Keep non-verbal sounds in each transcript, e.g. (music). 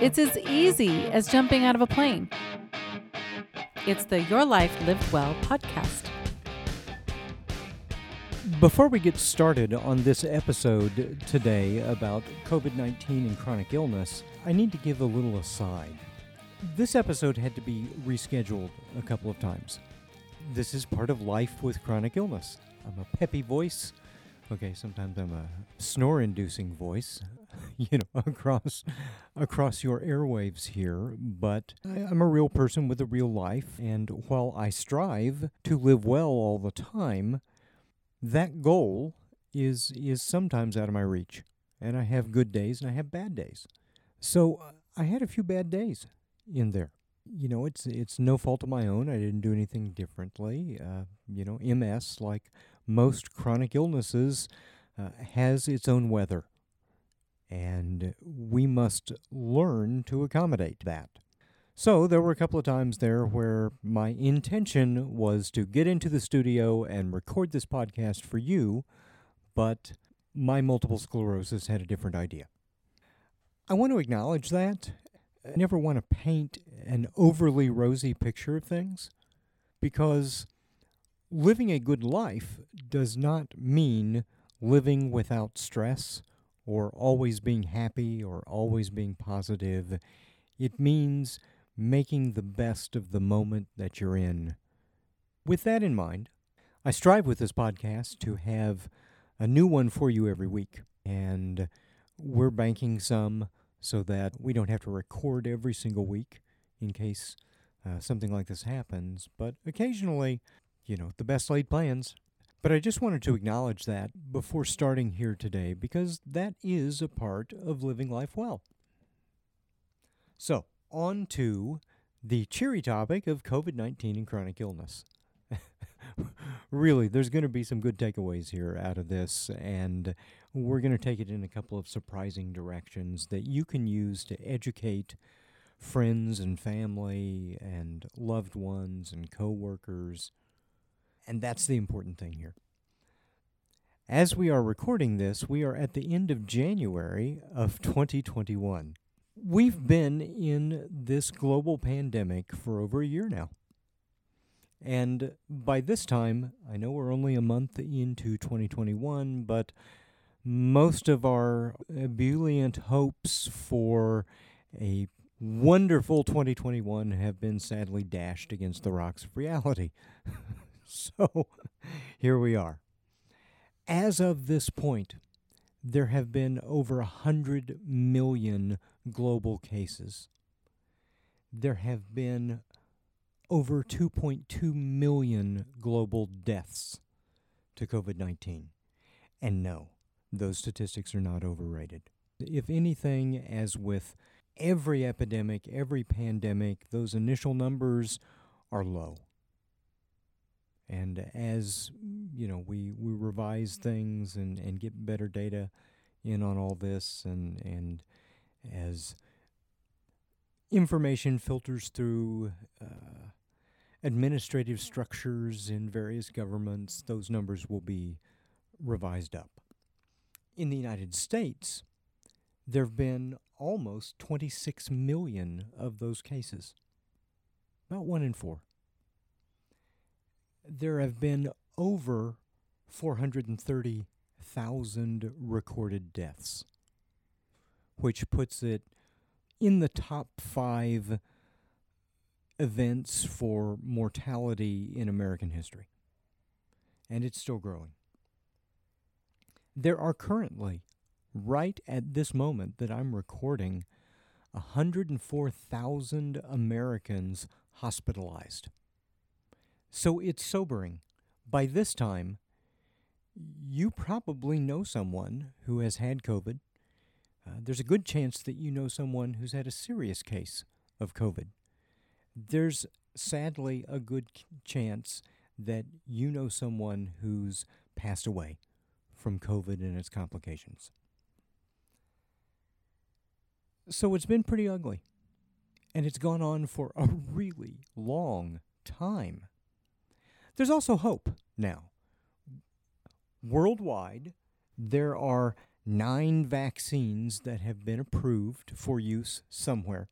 It's as easy as jumping out of a plane. It's the Your Life Lived Well podcast. Before we get started on this episode today about COVID 19 and chronic illness, I need to give a little aside. This episode had to be rescheduled a couple of times. This is part of life with chronic illness. I'm a peppy voice. Okay, sometimes I'm a snore inducing voice, (laughs) you know, across across your airwaves here, but I, I'm a real person with a real life and while I strive to live well all the time, that goal is is sometimes out of my reach. And I have good days and I have bad days. So I had a few bad days in there. You know, it's it's no fault of my own. I didn't do anything differently. Uh, you know, MS, like most chronic illnesses, uh, has its own weather, and we must learn to accommodate that. So there were a couple of times there where my intention was to get into the studio and record this podcast for you, but my multiple sclerosis had a different idea. I want to acknowledge that. I never want to paint an overly rosy picture of things because living a good life does not mean living without stress or always being happy or always being positive. It means making the best of the moment that you're in. With that in mind, I strive with this podcast to have a new one for you every week, and we're banking some so that we don't have to record every single week in case uh, something like this happens. But occasionally, you know, the best laid plans. But I just wanted to acknowledge that before starting here today because that is a part of living life well. So, on to the cheery topic of COVID 19 and chronic illness. (laughs) really, there's going to be some good takeaways here out of this, and we're going to take it in a couple of surprising directions that you can use to educate friends and family and loved ones and coworkers and that's the important thing here. As we are recording this, we are at the end of January of 2021. We've been in this global pandemic for over a year now. And by this time, I know we're only a month into 2021, but most of our ebullient hopes for a wonderful 2021 have been sadly dashed against the rocks of reality. (laughs) (laughs) So here we are. As of this point, there have been over a 100 million global cases. There have been over 2.2 million global deaths to COVID 19. And no, those statistics are not overrated. If anything, as with every epidemic, every pandemic, those initial numbers are low. And as you know, we, we revise things and, and get better data in on all this, and and as information filters through uh, administrative structures in various governments, those numbers will be revised up. In the United States, there have been almost 26 million of those cases, about one in four there have been over 430,000 recorded deaths, which puts it in the top five events for mortality in American history. And it's still growing. There are currently, right at this moment that I'm recording, 104,000 Americans hospitalized. So it's sobering. By this time, you probably know someone who has had COVID. Uh, there's a good chance that you know someone who's had a serious case of COVID. There's sadly a good chance that you know someone who's passed away from COVID and its complications. So it's been pretty ugly. And it's gone on for a really long time. There's also hope now. Worldwide, there are nine vaccines that have been approved for use somewhere.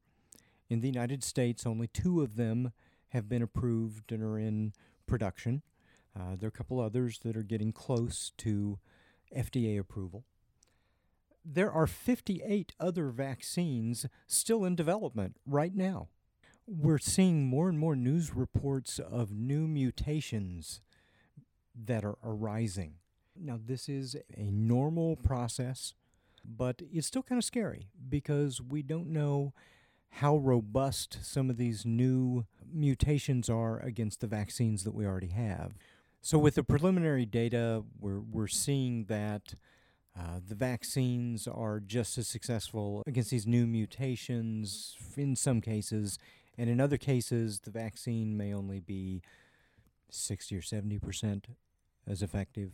In the United States, only two of them have been approved and are in production. Uh, there are a couple others that are getting close to FDA approval. There are 58 other vaccines still in development right now. We're seeing more and more news reports of new mutations that are arising. Now, this is a normal process, but it's still kind of scary because we don't know how robust some of these new mutations are against the vaccines that we already have. So, with the preliminary data, we're, we're seeing that uh, the vaccines are just as successful against these new mutations in some cases, and in other cases, the vaccine may only be 60 or 70 percent as effective.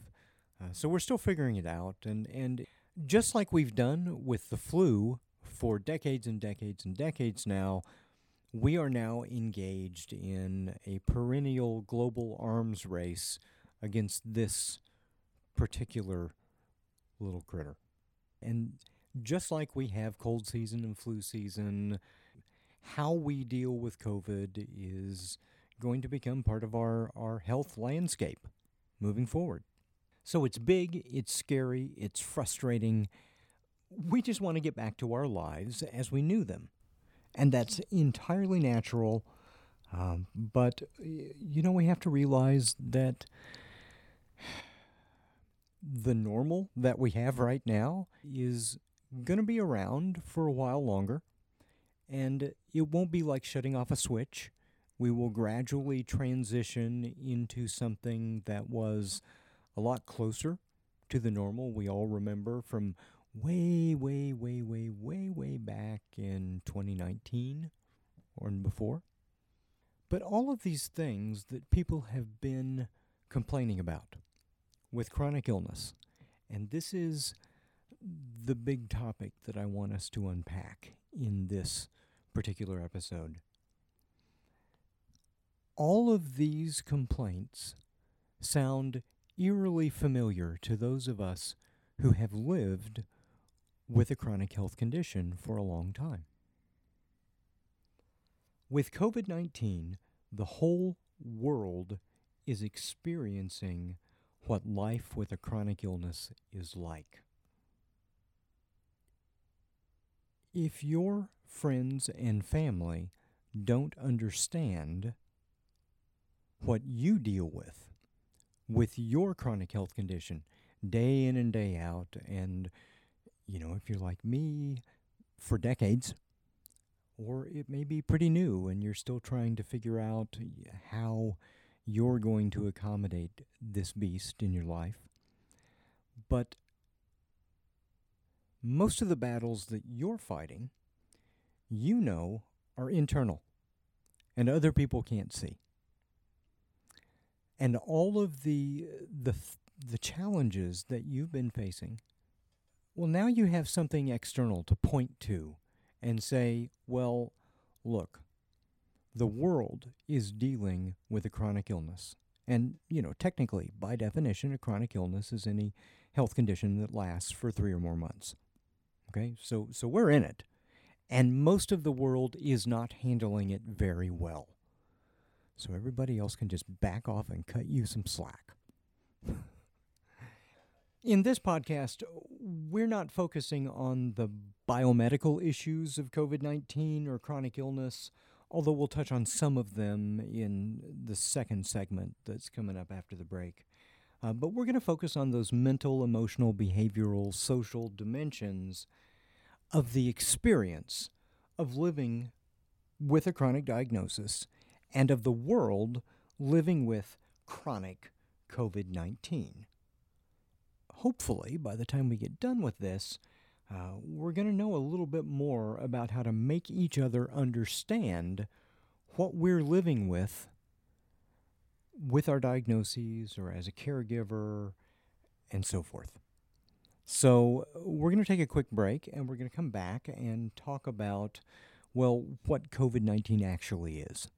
Uh, so we're still figuring it out, and and just like we've done with the flu for decades and decades and decades now, we are now engaged in a perennial global arms race against this particular little critter. And just like we have cold season and flu season, how we deal with COVID is going to become part of our, our health landscape moving forward. So it's big, it's scary, it's frustrating. We just want to get back to our lives as we knew them. And that's entirely natural. Um, but, you know, we have to realize that the normal that we have right now is going to be around for a while longer. And it won't be like shutting off a switch. We will gradually transition into something that was a lot closer to the normal we all remember from way, way, way, way, way, way back in 2019 or before. But all of these things that people have been complaining about with chronic illness, and this is the big topic that I want us to unpack in this particular episode. All of these complaints sound eerily familiar to those of us who have lived with a chronic health condition for a long time. With COVID 19, the whole world is experiencing what life with a chronic illness is like. If your friends and family don't understand what you deal with, with your chronic health condition day in and day out. And, you know, if you're like me for decades, or it may be pretty new and you're still trying to figure out how you're going to accommodate this beast in your life. But most of the battles that you're fighting, you know, are internal and other people can't see. And all of the the the challenges that you've been facing well now you have something external to point to and say well look the world is dealing with a chronic illness. And you know technically by definition a chronic illness is any health condition that lasts for 3 or more months okay so so we're in it and most of the world is not handling it very well so everybody else can just back off and cut you some slack. (laughs) In this podcast, we're not focusing on the biomedical issues of COVID 19 or chronic illness, although we'll touch on some of them in the second segment that's coming up after the break. Uh, but we're going to focus on those mental, emotional, behavioral, social dimensions of the experience of living with a chronic diagnosis and of the world living with chronic COVID 19. Hopefully, by the time we get done with this, uh, we're going to know a little bit more about how to make each other understand what we're living with with our diagnoses or as a caregiver and so forth. So, we're going to take a quick break and we're going to come back and talk about, well, what COVID 19 actually is.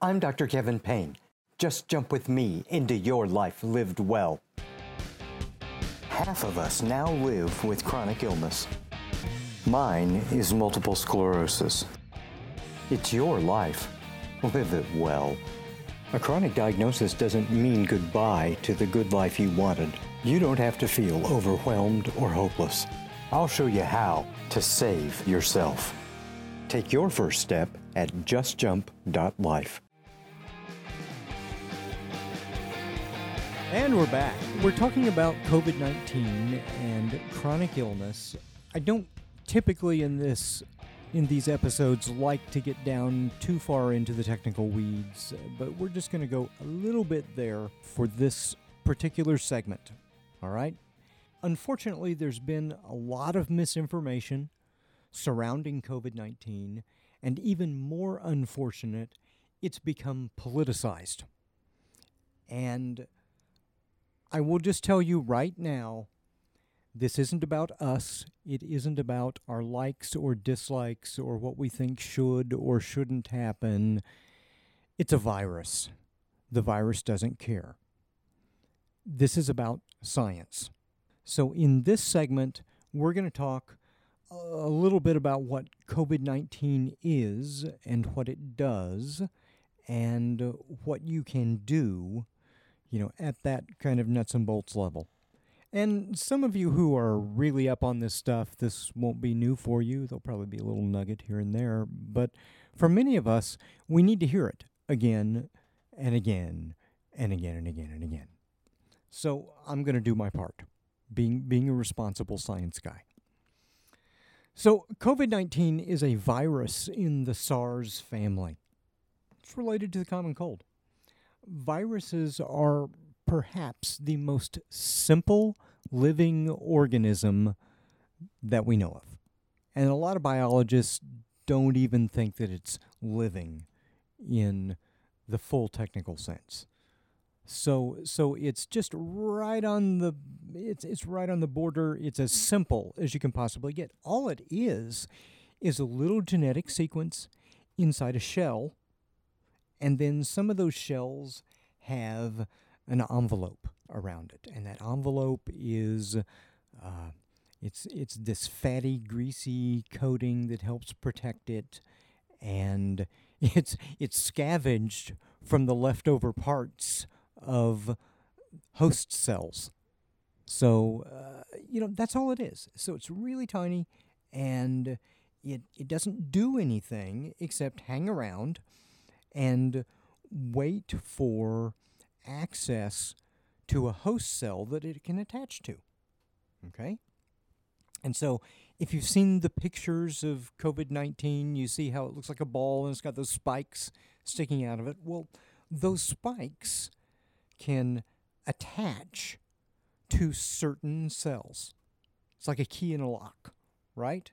I'm Dr. Kevin Payne. Just jump with me into your life lived well. half of us now live with chronic illness. Mine is multiple sclerosis. It's your life. Live it well. A chronic diagnosis doesn't mean goodbye to the good life you wanted. You don't have to feel overwhelmed or hopeless. I'll show you how to save yourself. Take your first step at justjump.life. And we're back. We're talking about COVID 19 and chronic illness. I don't typically in this in these episodes like to get down too far into the technical weeds, but we're just going to go a little bit there for this particular segment. All right? Unfortunately, there's been a lot of misinformation surrounding COVID 19, and even more unfortunate, it's become politicized. And I will just tell you right now this isn't about us. It isn't about our likes or dislikes or what we think should or shouldn't happen. It's a virus. The virus doesn't care. This is about science. So, in this segment, we're going to talk a little bit about what COVID 19 is and what it does and what you can do, you know, at that kind of nuts and bolts level. And some of you who are really up on this stuff, this won't be new for you. There'll probably be a little nugget here and there. But for many of us, we need to hear it again and again and again and again and again. So I'm going to do my part, being, being a responsible science guy. So, COVID 19 is a virus in the SARS family. It's related to the common cold. Viruses are perhaps the most simple living organism that we know of. And a lot of biologists don't even think that it's living in the full technical sense. So so it's just right on the it's it's right on the border. It's as simple as you can possibly get. All it is is a little genetic sequence inside a shell and then some of those shells have an envelope around it, and that envelope is uh, it's it's this fatty, greasy coating that helps protect it, and (laughs) it's it's scavenged from the leftover parts of host cells. So uh, you know that's all it is. So it's really tiny, and it it doesn't do anything except hang around and wait for access to a host cell that it can attach to. Okay? And so, if you've seen the pictures of COVID 19, you see how it looks like a ball and it's got those spikes sticking out of it. Well, those spikes can attach to certain cells. It's like a key in a lock, right?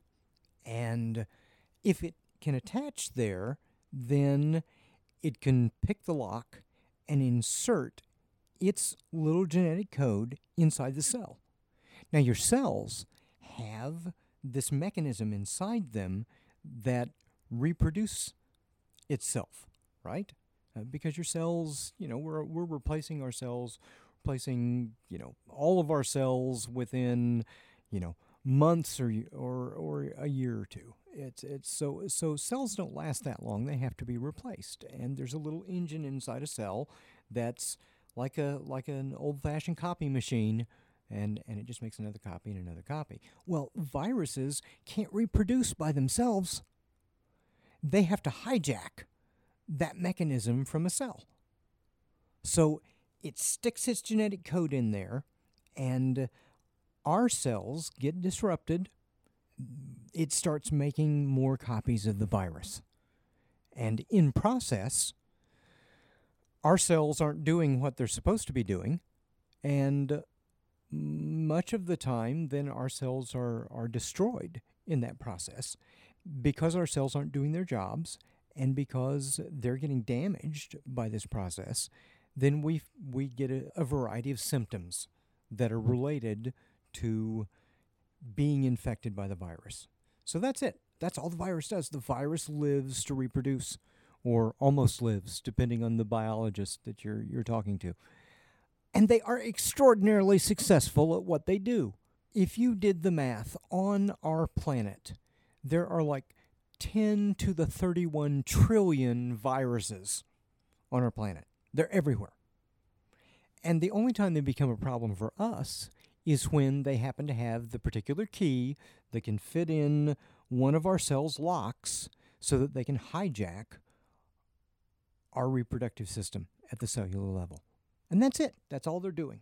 And if it can attach there, then it can pick the lock and insert its little genetic code inside the cell. Now, your cells have this mechanism inside them that reproduce itself, right? Uh, because your cells, you know, we're, we're replacing our cells, replacing, you know, all of our cells within, you know, months or, or, or a year or two. It's it's so so cells don't last that long. They have to be replaced. And there's a little engine inside a cell that's like a like an old-fashioned copy machine and and it just makes another copy and another copy. Well, viruses can't reproduce by themselves. They have to hijack that mechanism from a cell. So it sticks its genetic code in there and our cells get disrupted it starts making more copies of the virus. And in process, our cells aren't doing what they're supposed to be doing. And much of the time, then our cells are, are destroyed in that process because our cells aren't doing their jobs and because they're getting damaged by this process. Then we, we get a, a variety of symptoms that are related to being infected by the virus. So that's it. That's all the virus does. The virus lives to reproduce, or almost lives, depending on the biologist that you're you're talking to. And they are extraordinarily successful at what they do. If you did the math on our planet, there are like 10 to the 31 trillion viruses on our planet. They're everywhere. And the only time they become a problem for us is when they happen to have the particular key that can fit in one of our cells' locks so that they can hijack our reproductive system at the cellular level. And that's it. That's all they're doing.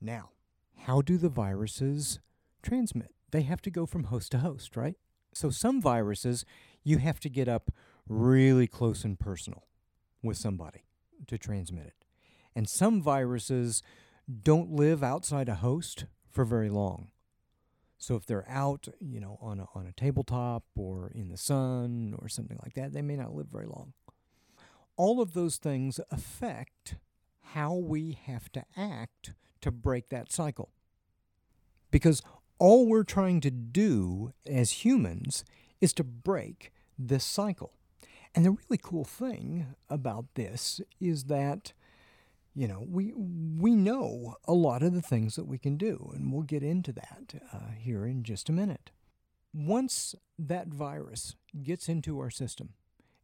Now, how do the viruses transmit? They have to go from host to host, right? So some viruses you have to get up really close and personal with somebody to transmit it. And some viruses don't live outside a host for very long. So if they're out, you know, on a, on a tabletop or in the sun or something like that, they may not live very long. All of those things affect how we have to act to break that cycle. Because all we're trying to do as humans is to break this cycle. And the really cool thing about this is that you know, we we know a lot of the things that we can do, and we'll get into that uh, here in just a minute. Once that virus gets into our system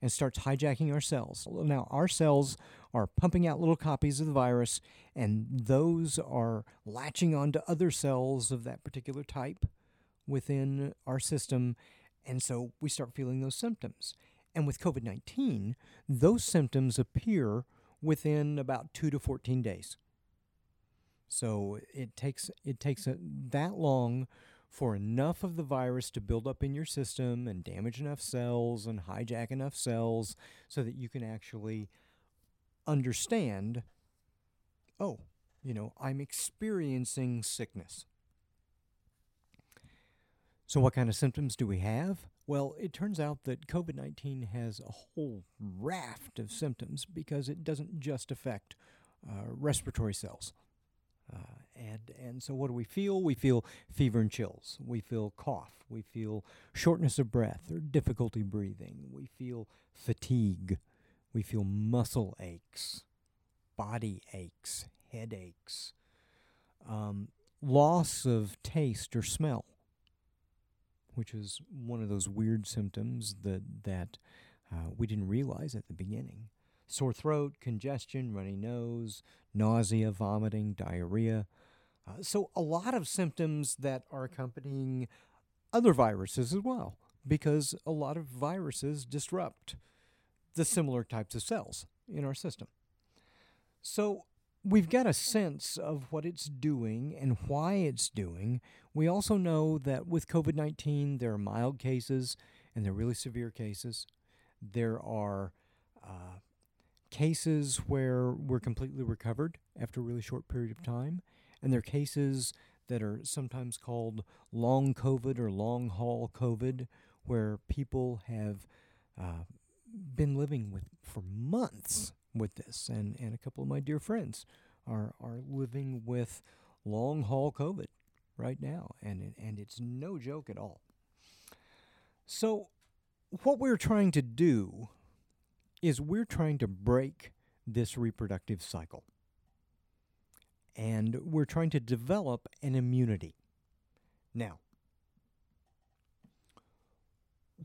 and starts hijacking our cells, now our cells are pumping out little copies of the virus, and those are latching onto other cells of that particular type within our system, and so we start feeling those symptoms. And with COVID 19, those symptoms appear within about two to 14 days. So it takes it takes a, that long for enough of the virus to build up in your system and damage enough cells and hijack enough cells so that you can actually understand oh, you know, I'm experiencing sickness. So, what kind of symptoms do we have? Well, it turns out that COVID 19 has a whole raft of symptoms because it doesn't just affect uh, respiratory cells. Uh, and, and so, what do we feel? We feel fever and chills. We feel cough. We feel shortness of breath or difficulty breathing. We feel fatigue. We feel muscle aches, body aches, headaches, um, loss of taste or smell which is one of those weird symptoms that that uh, we didn't realize at the beginning. Sore throat, congestion, runny nose, nausea, vomiting, diarrhea. Uh, so a lot of symptoms that are accompanying other viruses as well, because a lot of viruses disrupt the similar types of cells in our system. So we've got a sense of what it's doing and why it's doing. We also know that with COVID 19, there are mild cases and there are really severe cases. There are uh, cases where we're completely recovered after a really short period of time, and there are cases that are sometimes called long COVID or long haul COVID, where people have uh, been living with for months with this, and, and a couple of my dear friends are are living with long haul COVID right now, and and it's no joke at all. So, what we're trying to do is we're trying to break this reproductive cycle, and we're trying to develop an immunity. Now,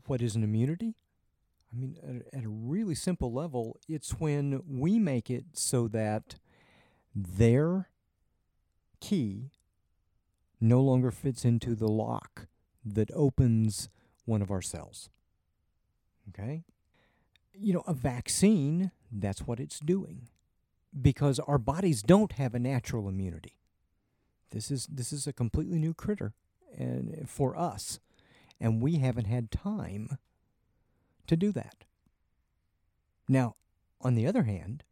what is an immunity? I mean, at, a really simple level, it's when we make it so that their key no longer fits into the lock that opens one of our cells. Okay? You know, a vaccine, that's what it's doing. Because our bodies don't have a natural immunity. This is this is a completely new critter and for us. And we haven't had time to do that. Now, on the other hand,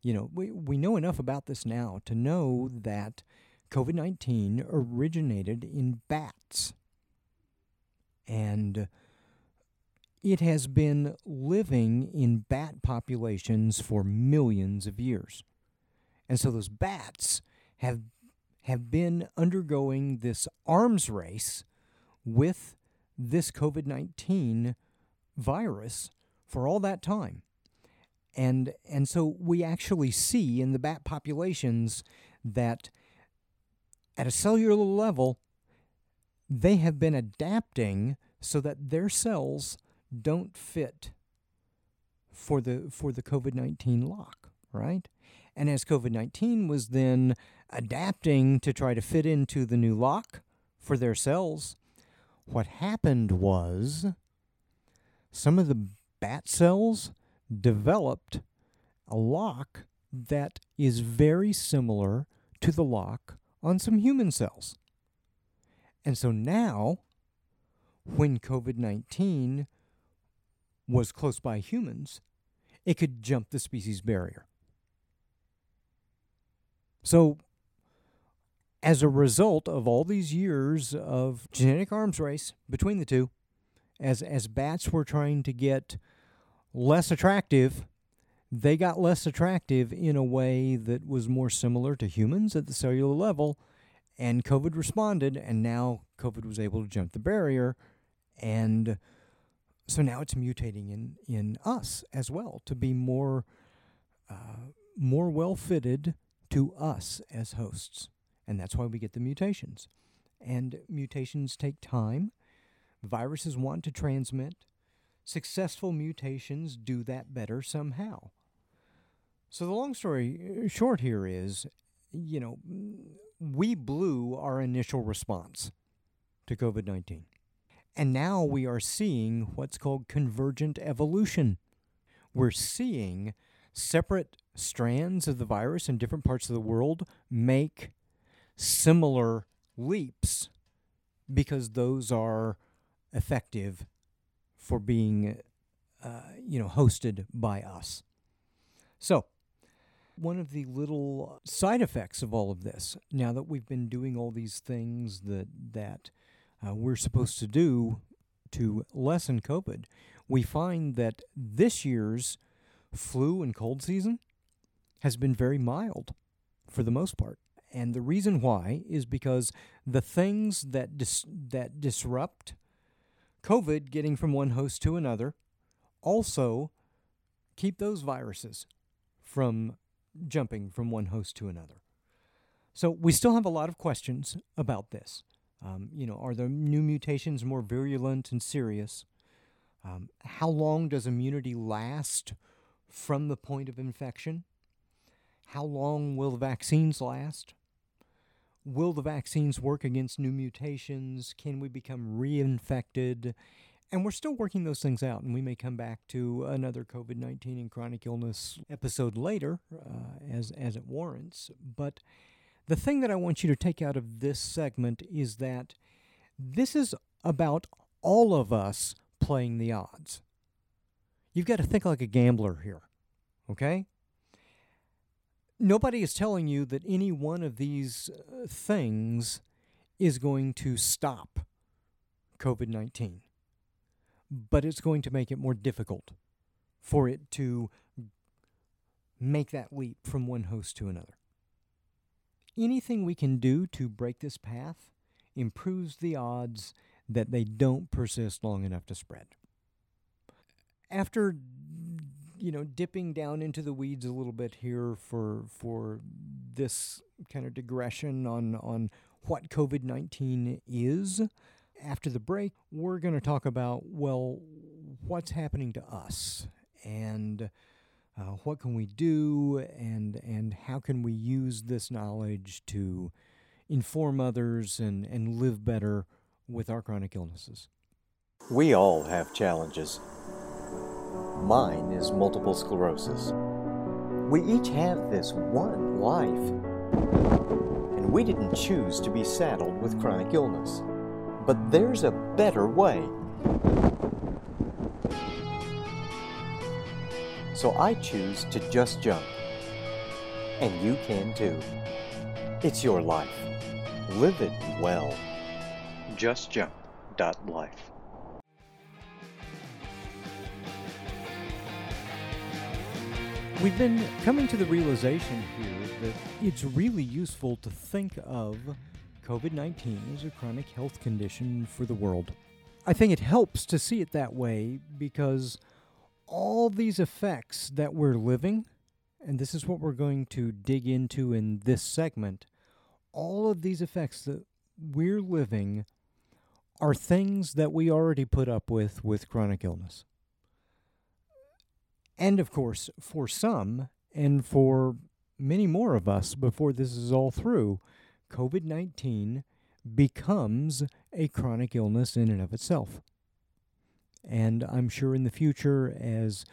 you know, we, we know enough about this now to know that COVID 19 originated in bats. And it has been living in bat populations for millions of years. And so those bats have have been undergoing this arms race with this COVID 19 virus for all that time. And and so we actually see in the bat populations that at a cellular level they have been adapting so that their cells don't fit for the for the COVID-19 lock, right? And as COVID-19 was then adapting to try to fit into the new lock for their cells, what happened was some of the bat cells developed a lock that is very similar to the lock on some human cells. And so now, when COVID 19 was close by humans, it could jump the species barrier. So, as a result of all these years of genetic arms race between the two, as, as bats were trying to get less attractive, they got less attractive in a way that was more similar to humans at the cellular level, and COVID responded, and now COVID was able to jump the barrier, and so now it's mutating in in us as well to be more uh, more well fitted to us as hosts, and that's why we get the mutations. And mutations take time. Viruses want to transmit. Successful mutations do that better somehow. So the long story uh, short here is, you know, we blew our initial response to COVID 19. And now we are seeing what's called convergent evolution. We're seeing separate strands of the virus in different parts of the world make similar leaps because those are effective for being uh, you know hosted by us so one of the little side effects of all of this now that we've been doing all these things that that uh, we're supposed to do to lessen COVID, we find that this year's flu and cold season has been very mild for the most part. And the reason why is because the things that dis- that disrupt COVID getting from one host to another also keep those viruses from jumping from one host to another. So we still have a lot of questions about this. Um, you know, are the new mutations more virulent and serious? Um, how long does immunity last from the point of infection? How long will the vaccines last? Will the vaccines work against new mutations? Can we become reinfected? And we're still working those things out, and we may come back to another COVID 19 and chronic illness episode later uh, as, as it warrants. But the thing that I want you to take out of this segment is that this is about all of us playing the odds. You've got to think like a gambler here, okay? Nobody is telling you that any one of these uh, things is going to stop COVID 19, but it's going to make it more difficult for it to make that leap from one host to another. Anything we can do to break this path improves the odds that they don't persist long enough to spread. After you know dipping down into the weeds a little bit here for for this kind of digression on on what COVID-19 is, after the break we're going to talk about well what's happening to us and uh, what can we do and and how can we use this knowledge to inform others and, and live better with our chronic illnesses. We all have challenges. Mine is multiple sclerosis. We each have this one life. And we didn't choose to be saddled with chronic illness. But there's a better way. So I choose to just jump. And you can too. It's your life. Live it well. JustJump.life. We've been coming to the realization here that it's really useful to think of COVID 19 as a chronic health condition for the world. I think it helps to see it that way because all these effects that we're living, and this is what we're going to dig into in this segment, all of these effects that we're living are things that we already put up with with chronic illness. And of course, for some, and for many more of us before this is all through, COVID 19 becomes a chronic illness in and of itself. And I'm sure in the future, as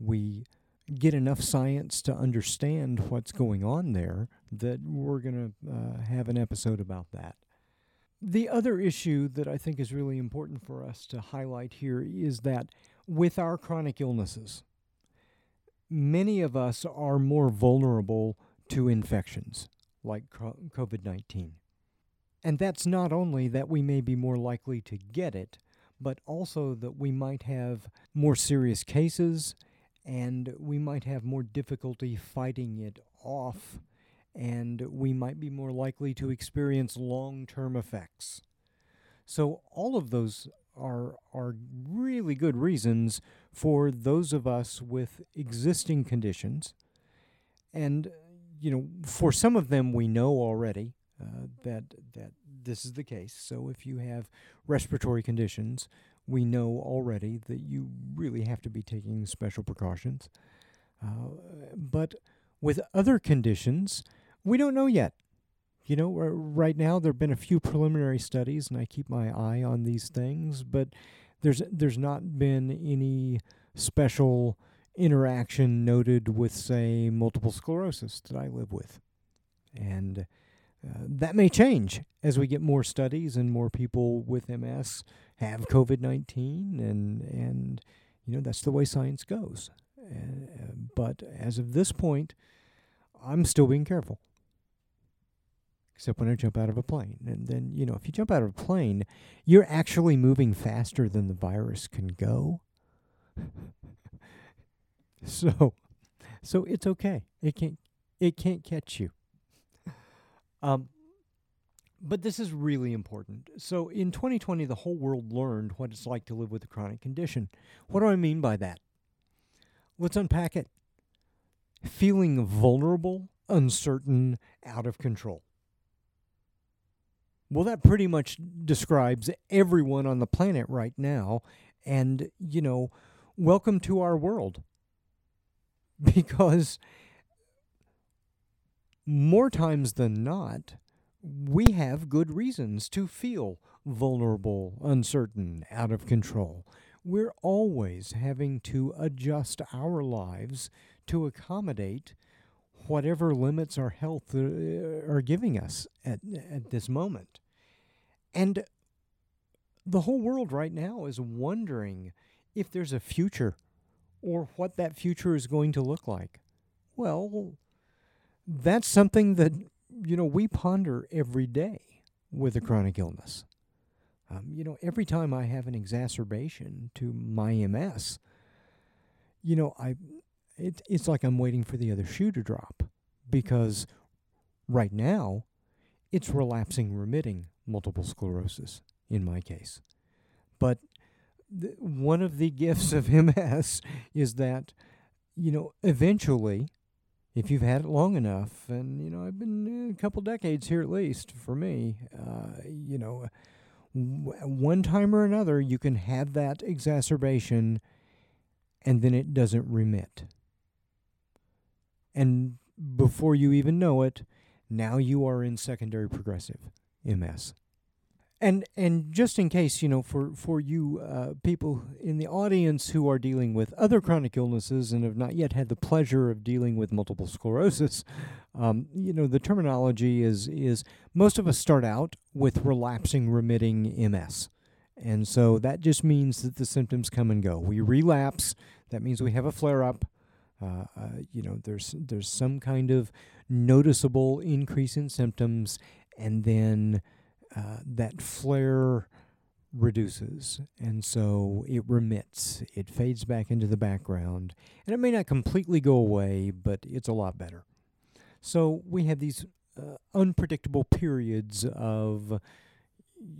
we get enough science to understand what's going on there, that we're going to uh, have an episode about that. The other issue that I think is really important for us to highlight here is that with our chronic illnesses, many of us are more vulnerable to infections like COVID 19. And that's not only that we may be more likely to get it, but also that we might have more serious cases and we might have more difficulty fighting it off, and we might be more likely to experience long term effects. So, all of those are, are really good reasons for those of us with existing conditions. And, you know, for some of them we know already uh, that, that this is the case. So if you have respiratory conditions, we know already that you really have to be taking special precautions. Uh, but with other conditions, we don't know yet. You know, right now there have been a few preliminary studies, and I keep my eye on these things, but there's there's not been any special interaction noted with, say, multiple sclerosis that I live with, and uh, that may change as we get more studies and more people with MS have COVID nineteen, and and you know that's the way science goes. Uh, but as of this point, I'm still being careful. Except when I jump out of a plane, and then you know if you jump out of a plane, you're actually moving faster than the virus can go. (laughs) so, so it's okay. It can't it can't catch you. Um, but this is really important. So in 2020, the whole world learned what it's like to live with a chronic condition. What do I mean by that? Let's unpack it. Feeling vulnerable, uncertain, out of control. Well, that pretty much describes everyone on the planet right now. And, you know, welcome to our world. (laughs) Because more times than not, we have good reasons to feel vulnerable, uncertain, out of control. We're always having to adjust our lives to accommodate whatever limits our health uh, are giving us at, at this moment. And the whole world right now is wondering if there's a future or what that future is going to look like. Well, that's something that you know we ponder every day with a chronic illness. Um, you know, every time I have an exacerbation to my MS, you know, I it, it's like I'm waiting for the other shoe to drop because right now it's relapsing remitting multiple sclerosis in my case. But th- one of the (laughs) gifts of MS is that, you know, eventually if you've had it long enough, and you know, I've been a couple decades here at least for me, uh, you know, w- one time or another, you can have that exacerbation and then it doesn't remit. And before you even know it, now you are in secondary progressive MS. And and just in case, you know, for for you uh, people in the audience who are dealing with other chronic illnesses and have not yet had the pleasure of dealing with multiple sclerosis, um, you know, the terminology is is most of us start out with relapsing remitting MS. And so that just means that the symptoms come and go. We relapse. That means we have a flare up. Uh, uh, you know, there's there's some kind of noticeable increase in symptoms, and then uh, that flare reduces and so it remits it fades back into the background and it may not completely go away but it's a lot better so we have these uh, unpredictable periods of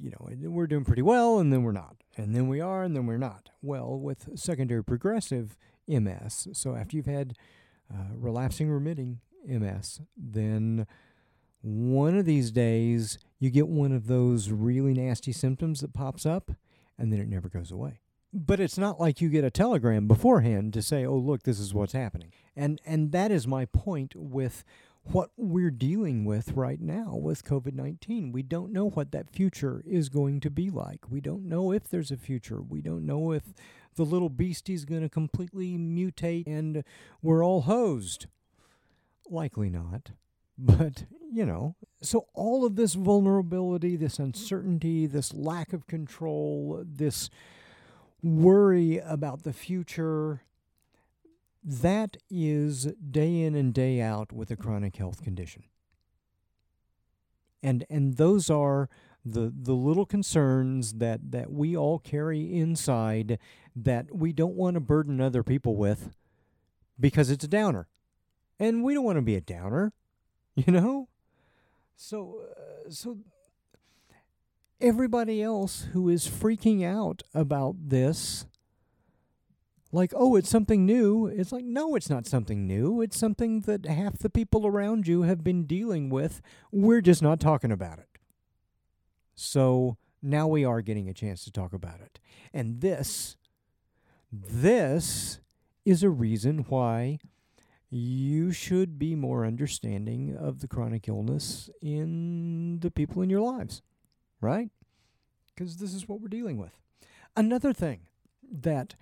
you know, we're doing pretty well, and then we're not, and then we are, and then we're not. Well, with secondary progressive MS, so after you've had uh, relapsing remitting MS, then one of these days you get one of those really nasty symptoms that pops up, and then it never goes away. But it's not like you get a telegram beforehand to say, "Oh, look, this is what's happening." And and that is my point with what we're dealing with right now with COVID 19. We don't know what that future is going to be like. We don't know if there's a future. We don't know if the little beastie's going to completely mutate and we're all hosed. Likely not. But, you know, so all of this vulnerability, this uncertainty, this lack of control, this worry about the future, that is day in and day out with a chronic health condition. And and those are the the little concerns that that we all carry inside that we don't want to burden other people with because it's a downer. And we don't want to be a downer, (laughs) you know? So uh, so everybody else who is freaking out about this like, oh, it's something new. It's like, no, it's not something new. It's something that half the people around you have been dealing with. We're just not talking about it. So now we are getting a chance to talk about it. And this, this is a reason why you should be more understanding of the chronic illness in the people in your lives, right? Because this is what we're dealing with. Another thing that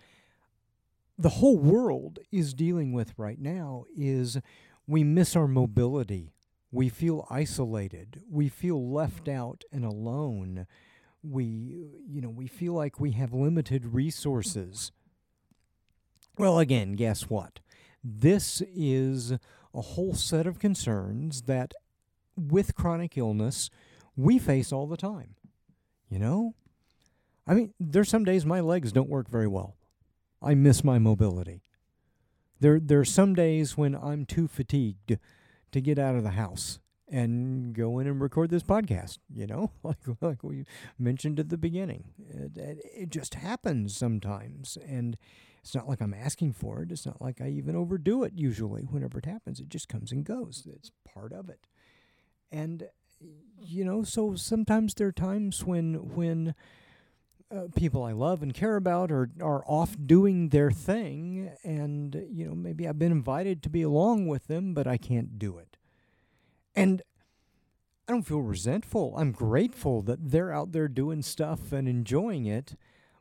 the whole world is dealing with right now is we miss our mobility. We feel isolated. We feel left mm-hmm. out and alone. We, you know, we feel like we have limited resources. Well, again, guess what? This is a whole set of concerns that with chronic illness we face all the time. You know? I mean, there's some days my legs don't work very well. I miss my mobility. There, there are some days when I'm too fatigued to get out of the house and go in and record this podcast. You know, (laughs) like like we mentioned at the beginning, it, it it just happens sometimes, and it's not like I'm asking for it. It's not like I even overdo it. Usually, whenever it happens, it just comes and goes. It's part of it, and you know, so sometimes there are times when when uh, people I love and care about are are off doing their thing, and you know maybe I've been invited to be along with them, but I can't do it. And I don't feel resentful. I'm grateful that they're out there doing stuff and enjoying it,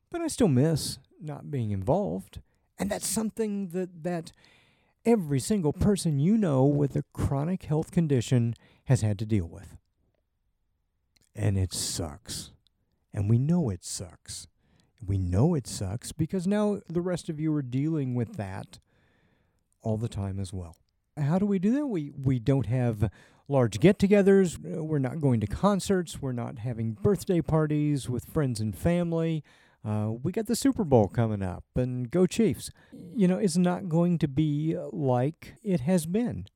but I still miss not being involved. And that's something that that every single person you know with a chronic health condition has had to deal with. And it sucks. And we know it sucks. We know it sucks because now the rest of you are dealing with that all the time as well. How do we do that? We we don't have large get-togethers. We're not going to concerts. We're not having birthday parties with friends and family. Uh, we got the Super Bowl coming up, and go Chiefs. You know, it's not going to be like it has been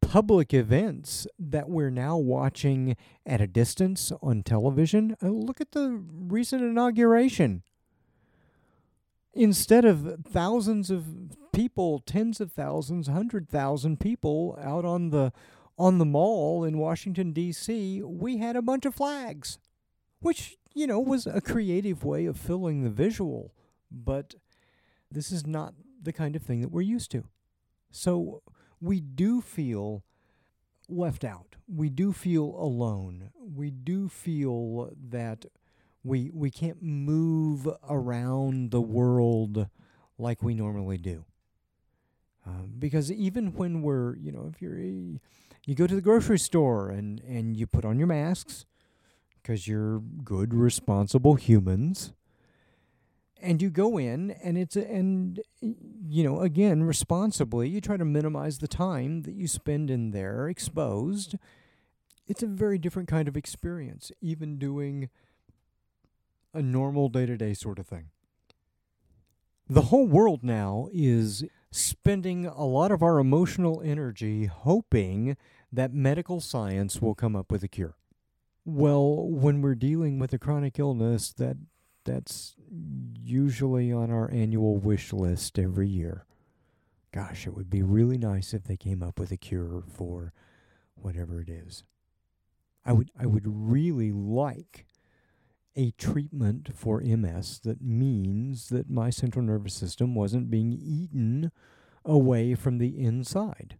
public events that we're now watching at a distance on television. Uh, look at the recent inauguration. Instead of thousands of people, tens of thousands, hundred thousand people out on the on the mall in Washington D.C., we had a bunch of flags, which you know was a creative way of filling the visual, but this is not the kind of thing that we're used to. So we do feel left out. We do feel alone. We do feel that we we can't move around the world like we normally do. Uh, because even when we're, you know, if you're you go to the grocery store and and you put on your masks because you're good, responsible humans and you go in and it's a, and you know again responsibly you try to minimize the time that you spend in there exposed. It's a very different kind of experience even doing a normal day-to-day sort of thing. The whole world now is spending a lot of our emotional energy hoping that medical science will come up with a cure. Well, when we're dealing with a chronic illness, that that's usually on our annual wish list every year. Gosh, it would be really nice if they came up with a cure for whatever it is. I would I would really like a treatment for MS that means that my central nervous system wasn't being eaten away from the inside.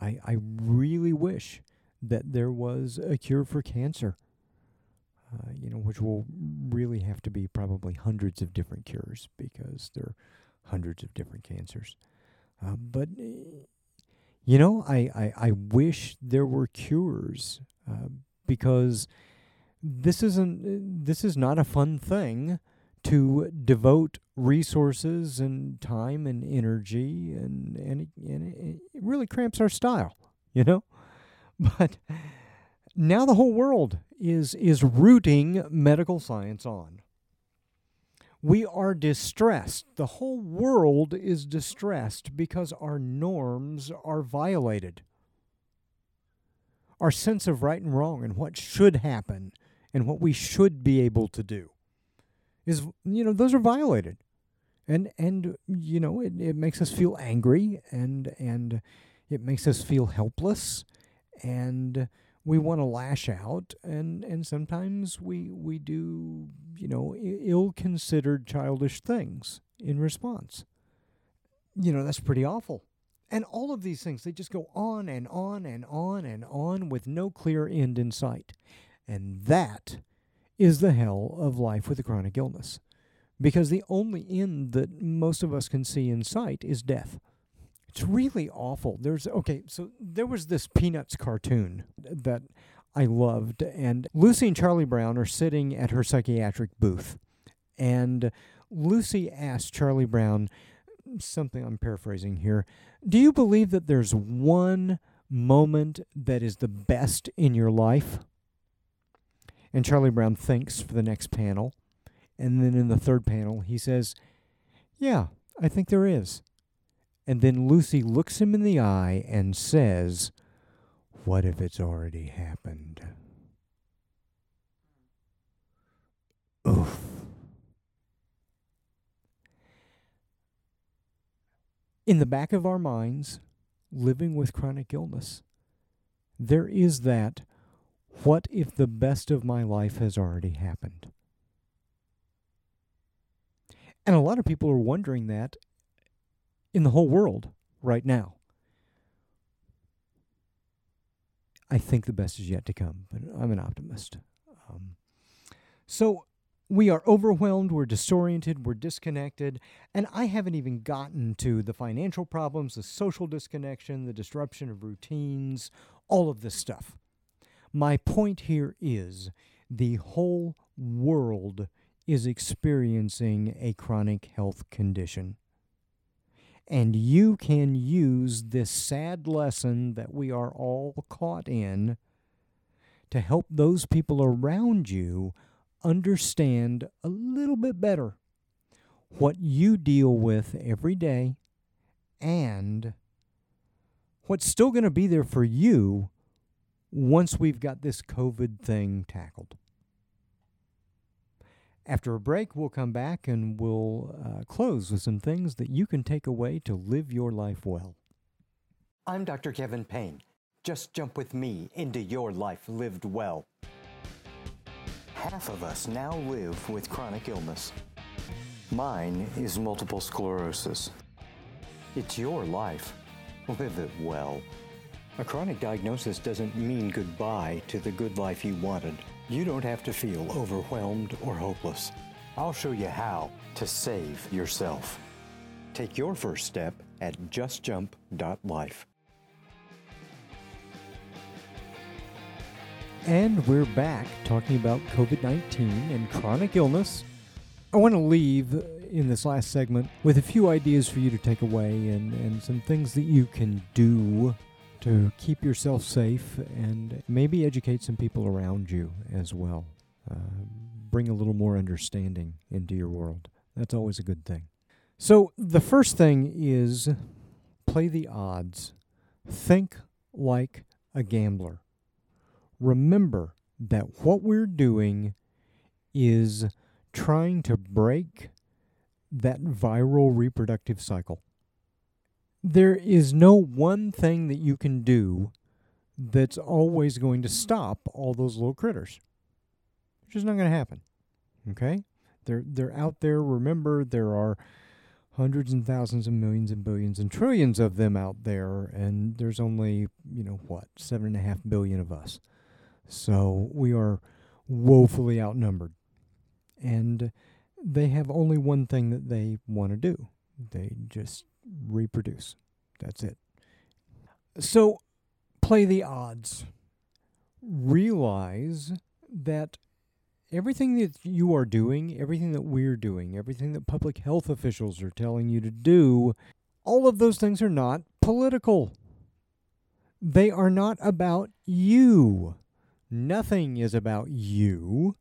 I, I really wish that there was a cure for cancer, uh, you know, which will really have to be probably hundreds of different cures because there are hundreds of different cancers. Uh, but, you know, I, I, I wish there were cures uh, because this isn't this is not a fun thing to devote resources and time and energy and and, and it really cramps our style you know (laughs) but now the whole world is is rooting medical science on. We are distressed. The whole world is distressed because our norms are violated. Our sense of right and wrong and what should happen and what we should be able to do is you know those are violated. And and you know it, it makes us feel angry and and it makes us feel helpless. And we want to lash out and and sometimes we we do you know ill considered childish things in response you know that's pretty awful and all of these things they just go on and on and on and on with no clear end in sight and that is the hell of life with a chronic illness. Because the only end that most of us can see in sight is death. It's really awful. There's, okay, so there was this Peanuts cartoon that I loved, and Lucy and Charlie Brown are sitting at her psychiatric booth. And Lucy asked Charlie Brown something I'm paraphrasing here. Do you believe that there's one moment that is the best in your life? And Charlie Brown thinks for the next panel. And then in the third panel, he says, Yeah, I think there is. And then Lucy looks him in the eye and says, What if it's already happened? Oof. In the back of our minds, living with chronic illness, there is that what if the best of my life has already happened? And a lot of people are wondering that in the whole world right now. I think the best is yet to come, but I'm an optimist. Um, so we are overwhelmed, we're disoriented, we're disconnected, and I haven't even gotten to the financial problems, the social disconnection, the disruption of routines, all of this stuff. My point here is the whole world is experiencing a chronic health condition. And you can use this sad lesson that we are all caught in to help those people around you understand a little bit better what you deal with every day and what's still going to be there for you once we've got this COVID thing tackled. After a break, we'll come back and we'll uh, close with some things that you can take away to live your life well. I'm Dr. Kevin Payne. Just jump with me into your life lived well. Half of us now live with chronic illness. Mine is multiple sclerosis. It's your life. Live it well. A chronic diagnosis doesn't mean goodbye to the good life you wanted. You don't have to feel overwhelmed or hopeless. I'll show you how to save yourself. Take your first step at justjump.life. And we're back talking about COVID 19 and chronic illness. I want to leave in this last segment with a few ideas for you to take away and, and some things that you can do to keep yourself safe and maybe educate some people around you as well. Uh, bring a little more understanding into your world. That's always a good thing. So, the first thing is play the odds. Think like a gambler. Remember that what we're doing is trying to break that viral reproductive cycle. There is no one thing that you can do that's always going to stop all those little critters. It's just not going to happen. Okay? They're they're out there. Remember, there are hundreds and thousands and millions and billions and trillions of them out there, and there's only you know what seven and a half billion of us. So we are woefully outnumbered, and they have only one thing that they want to do. They just reproduce. That's it. So play the odds. Realize that everything that you are doing, everything that we're doing, everything that public health officials are telling you to do, all of those things are not political. They are not about you. Nothing is about you.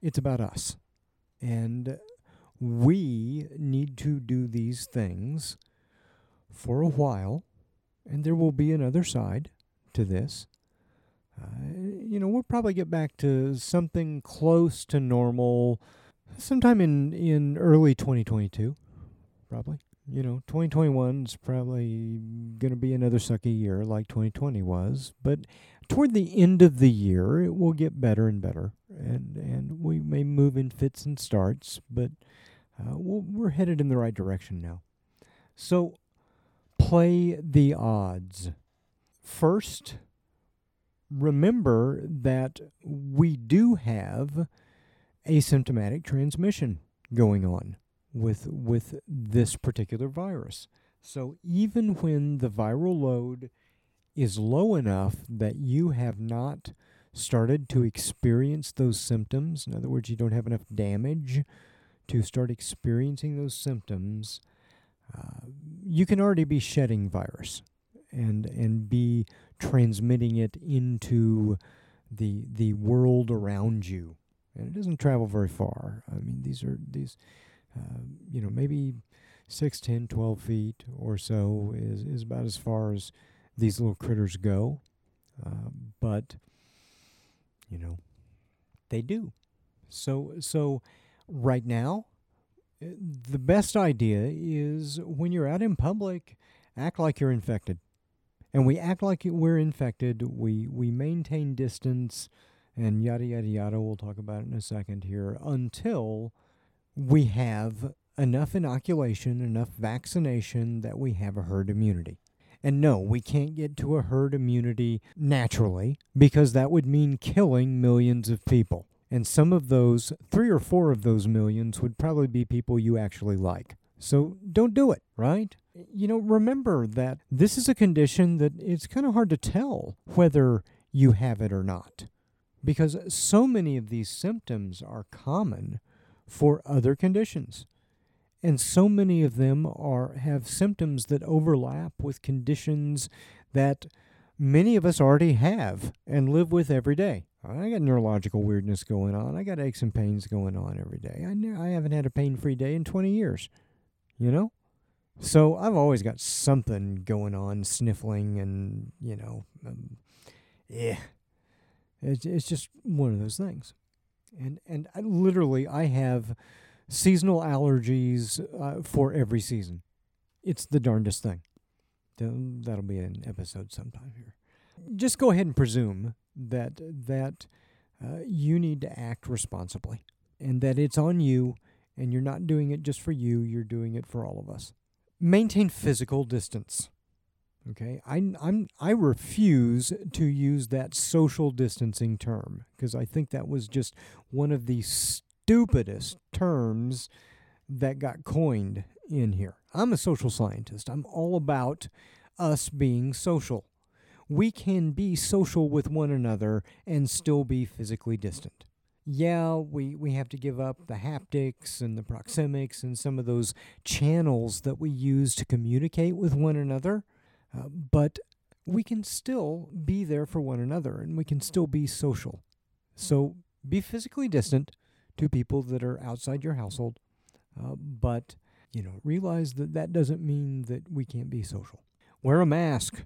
It's about us. And we need to do these things for a while, and there will be another side to this. Uh, you know, we'll probably get back to something close to normal sometime in, in early 2022, probably. You know, 2021 is probably going to be another sucky year like 2020 was, but toward the end of the year, it will get better and better, and and we may move in fits and starts, but uh, we'll, we're headed in the right direction now. So, play the odds. First, remember that we do have asymptomatic transmission going on with with this particular virus. So even when the viral load is low enough that you have not started to experience those symptoms, in other words, you don't have enough damage to start experiencing those symptoms, uh, you can already be shedding virus and and be transmitting it into the the world around you. And it doesn't travel very far. I mean these are these uh, you know maybe 6 10 12 feet or so is is about as far as these little critters go. Uh, but you know they do. So so right now the best idea is when you're out in public act like you're infected and we act like we're infected. We we maintain distance, and yada yada yada. We'll talk about it in a second here. Until we have enough inoculation, enough vaccination that we have a herd immunity. And no, we can't get to a herd immunity naturally because that would mean killing millions of people. And some of those, three or four of those millions, would probably be people you actually like. So don't do it, right? You know, remember that this is a condition that it's kind of hard to tell whether you have it or not because so many of these symptoms are common for other conditions. And so many of them are have symptoms that overlap with conditions that many of us already have and live with every day. I got neurological weirdness going on. I got aches and pains going on every day. I, ne- I haven't had a pain free day in 20 years you know? So I've always got something going on, sniffling and, you know, um, yeah. It's, it's just one of those things. And, and I, literally, I have seasonal allergies uh, for every season. It's the darndest thing. That'll be an episode sometime here. Just go ahead and presume that that uh, you need to act responsibly and that it's on you and you're not doing it just for you, you're doing it for all of us. Maintain physical distance. Okay, I I'm I refuse to use that social distancing term because I think that was just one of the stupidest terms that got coined in here. I'm a social scientist. I'm all about us being social. We can be social with one another and still be physically distant yeah, we, we have to give up the haptics and the proxemics and some of those channels that we use to communicate with one another, uh, but we can still be there for one another and we can still be social. So be physically distant to people that are outside your household, uh, but you know realize that that doesn't mean that we can't be social. Wear a mask.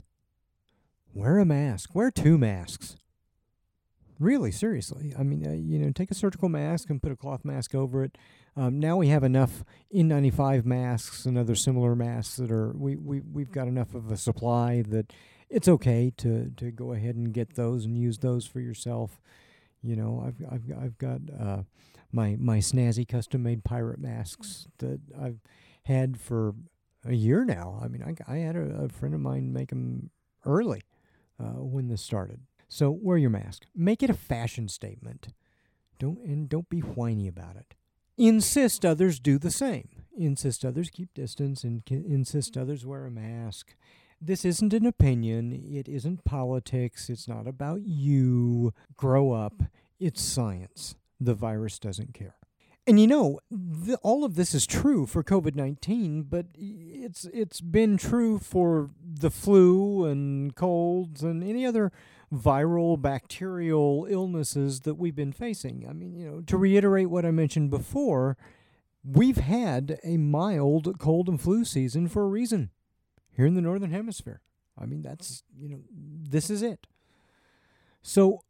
Wear a mask. Wear two masks. Really, seriously. I mean, uh, you know, take a surgical mask and put a cloth mask over it. Um, now we have enough N95 masks and other similar masks that are we we we've got enough of a supply that it's okay to to go ahead and get those and use those for yourself. You know, I've I've I've got uh, my my snazzy custom made pirate masks that I've had for a year now. I mean, I I had a, a friend of mine make them early uh, when this started. So wear your mask. Make it a fashion statement. Don't and don't be whiny about it. Insist others do the same. Insist others keep distance and insist others wear a mask. This isn't an opinion. It isn't politics. It's not about you. Grow up. It's science. The virus doesn't care. And you know, the, all of this is true for COVID nineteen, but it's it's been true for the flu and colds and any other viral bacterial illnesses that we've been facing. I mean, you know, to reiterate what I mentioned before, we've had a mild cold and flu season for a reason here in the northern hemisphere. I mean, that's, you know, this is it. So,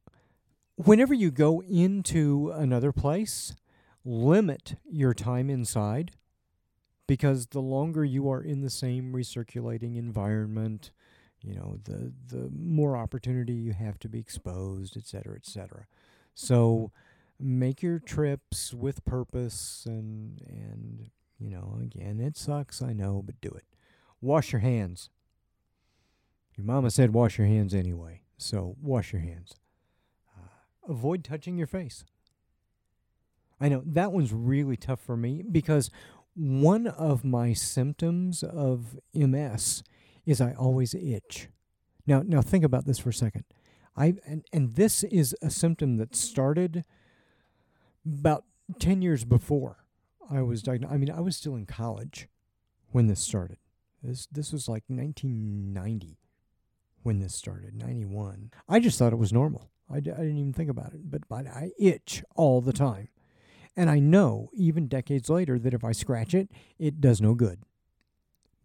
whenever you go into another place, limit your time inside because the longer you are in the same recirculating environment, you know the the more opportunity you have to be exposed et cetera et cetera. So make your trips with purpose and and you know again it sucks i know but do it. Wash your hands. Your mama said wash your hands anyway so wash your hands. Uh, avoid touching your face i know that one's really tough for me because one of my symptoms of ms is I always itch. Now, now think about this for a second. I and, and this is a symptom that started about 10 years before I was diagnosed. I mean, I was still in college when this started. This this was like 1990 when this started, 91. I just thought it was normal. I I didn't even think about it, but, but I itch all the time. And I know, even decades later, that if I scratch it, it does no good.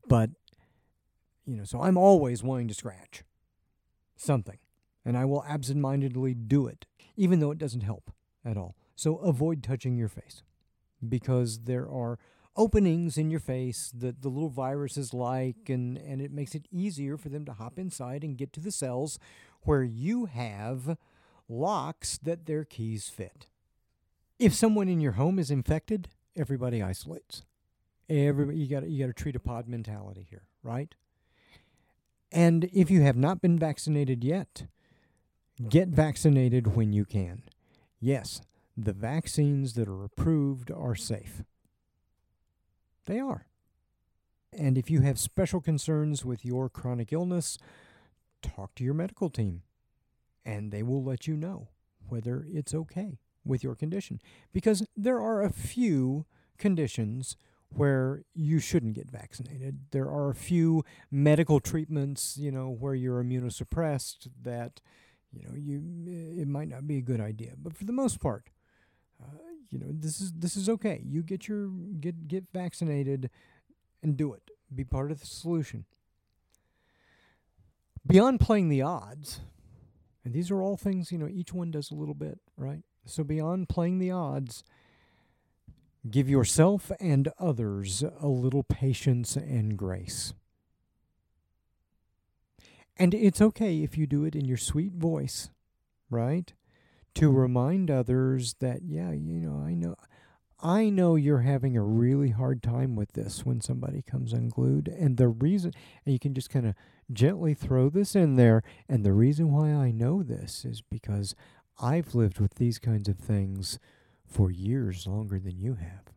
But you know, so I'm always wanting to scratch something, and I will absentmindedly do it, even though it doesn't help at all. So avoid touching your face because there are openings in your face that the little viruses like, and, and it makes it easier for them to hop inside and get to the cells where you have locks that their keys fit. If someone in your home is infected, everybody isolates. Everybody, you got you got to treat a pod mentality here, right? And if you have not been vaccinated yet, get vaccinated when you can. Yes, the vaccines that are approved are safe. They are. And if you have special concerns with your chronic illness, talk to your medical team and they will let you know whether it's okay with your condition. Because there are a few conditions where you shouldn't get vaccinated. There are a few medical treatments, you know, where you're immunosuppressed that, you know, you it might not be a good idea. But for the most part, uh, you know, this is this is okay. You get your get get vaccinated and do it. Be part of the solution. Beyond playing the odds, and these are all things, you know, each one does a little bit, right? So beyond playing the odds, Give yourself and others a little patience and grace. And it's okay if you do it in your sweet voice, right? To mm-hmm. remind others that, yeah, you know, I know. I know you're having a really hard time with this when somebody comes unglued. And the reason, and you can just kind of gently throw this in there. And the reason why I know this is because I've lived with these kinds of things for years longer than you have.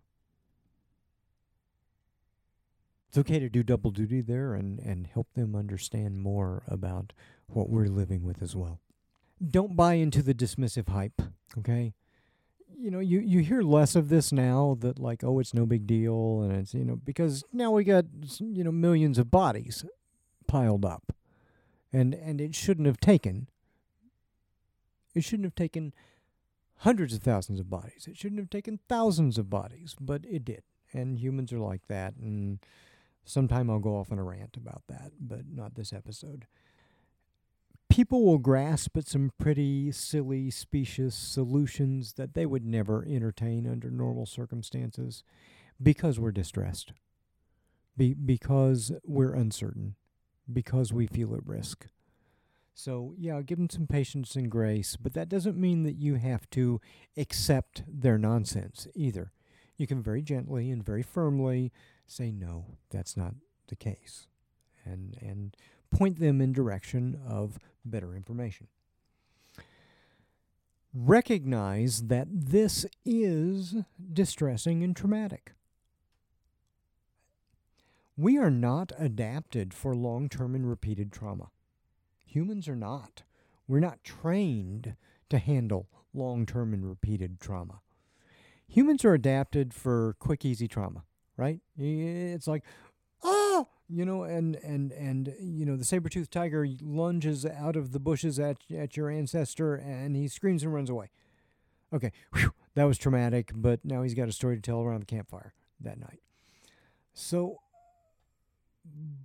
It's okay to do double duty there and, and help them understand more about what we're living with as well. Don't buy into the dismissive hype, okay? You know, you, you hear less of this now that, like, oh, it's no big deal. And it's, you know, because now we got, you know, millions of bodies piled up. And, and it shouldn't have taken, it shouldn't have taken hundreds of thousands of bodies. It shouldn't have taken thousands of bodies, but it did. And humans are like that. And sometime I'll go off on a rant about that, but not this episode. people will grasp at some pretty silly, specious solutions that they would never entertain under normal circumstances because we're distressed, Be- because we're uncertain, because we feel at risk. So, yeah, give them some patience and grace, but that doesn't mean that you have to accept their nonsense either. You can very gently and very firmly say, no, that's not the case, and, and point them in direction of better information. Recognize that this is distressing and traumatic. We are not adapted for long term and repeated trauma. Humans are not. We're not trained to handle long term and repeated trauma. Humans are adapted for quick, easy trauma, right? It's like, oh, you know, and and and you know, the saber-toothed tiger lunges out of the bushes at at your ancestor, and he screams and runs away. Okay, whew, that was traumatic, but now he's got a story to tell around the campfire that night. So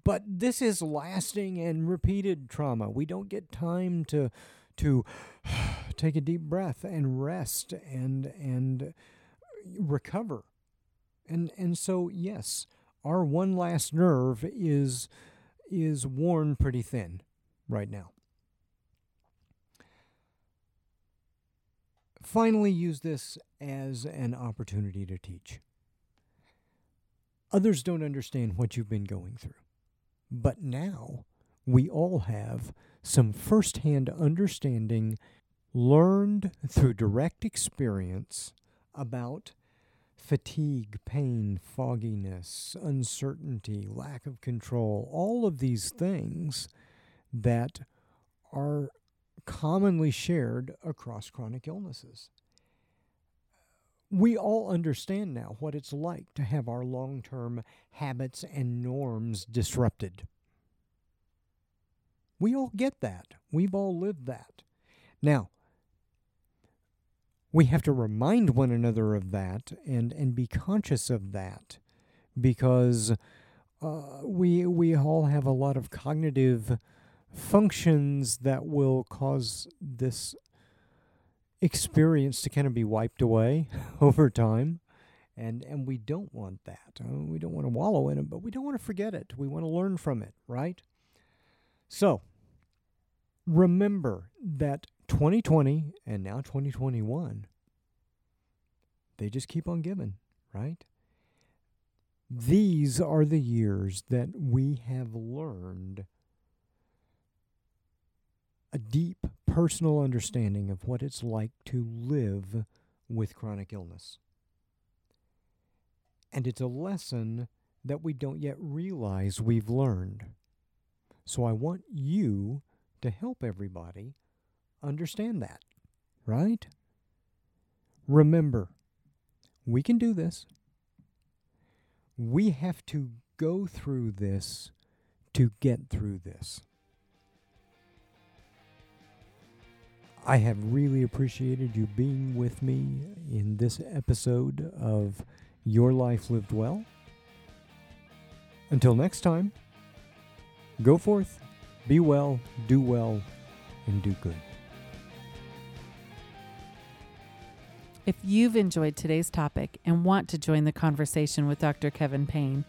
but this is lasting and repeated trauma. We don't get time to to (sighs) take a deep breath and rest and and recover. And and so yes, our one last nerve is is worn pretty thin right now. Finally, use this as an opportunity to teach. Others don't understand what you've been going through. But now we all have some firsthand understanding learned through direct experience about fatigue, pain, fogginess, uncertainty, lack of control, all of these things that are commonly shared across chronic illnesses we all understand now what it's like to have our long term habits and norms disrupted. We all get that. We've all lived that. Now, we have to remind one another of that and, and be conscious of that because uh, we, we all have a lot of cognitive functions that will cause this experience to kind of be wiped away (laughs) over time. And, and we don't want that. Uh, we don't want to wallow in it, but we don't want to forget it. We want to learn from it, right? So remember that 2020 and now 2021, they just keep on giving, right? These are the years that we have learned a deep personal understanding of what it's like to live with chronic illness. And it's a lesson that we don't yet realize we've learned. So I want you to help everybody understand that, right? Remember, we can do this. We have to go through this to get through this. I have really appreciated you being with me in this episode of Your Life Lived Well. Until next time, go forth, be well, do well, and do good. If you've enjoyed today's topic and want to join the conversation with Dr. Kevin Payne,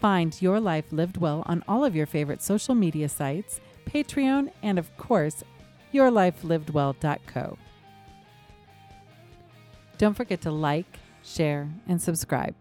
find Your Life Lived Well on all of your favorite social media sites, Patreon, and of course, yourlifelivedwell.co. Don't forget to like, share, and subscribe.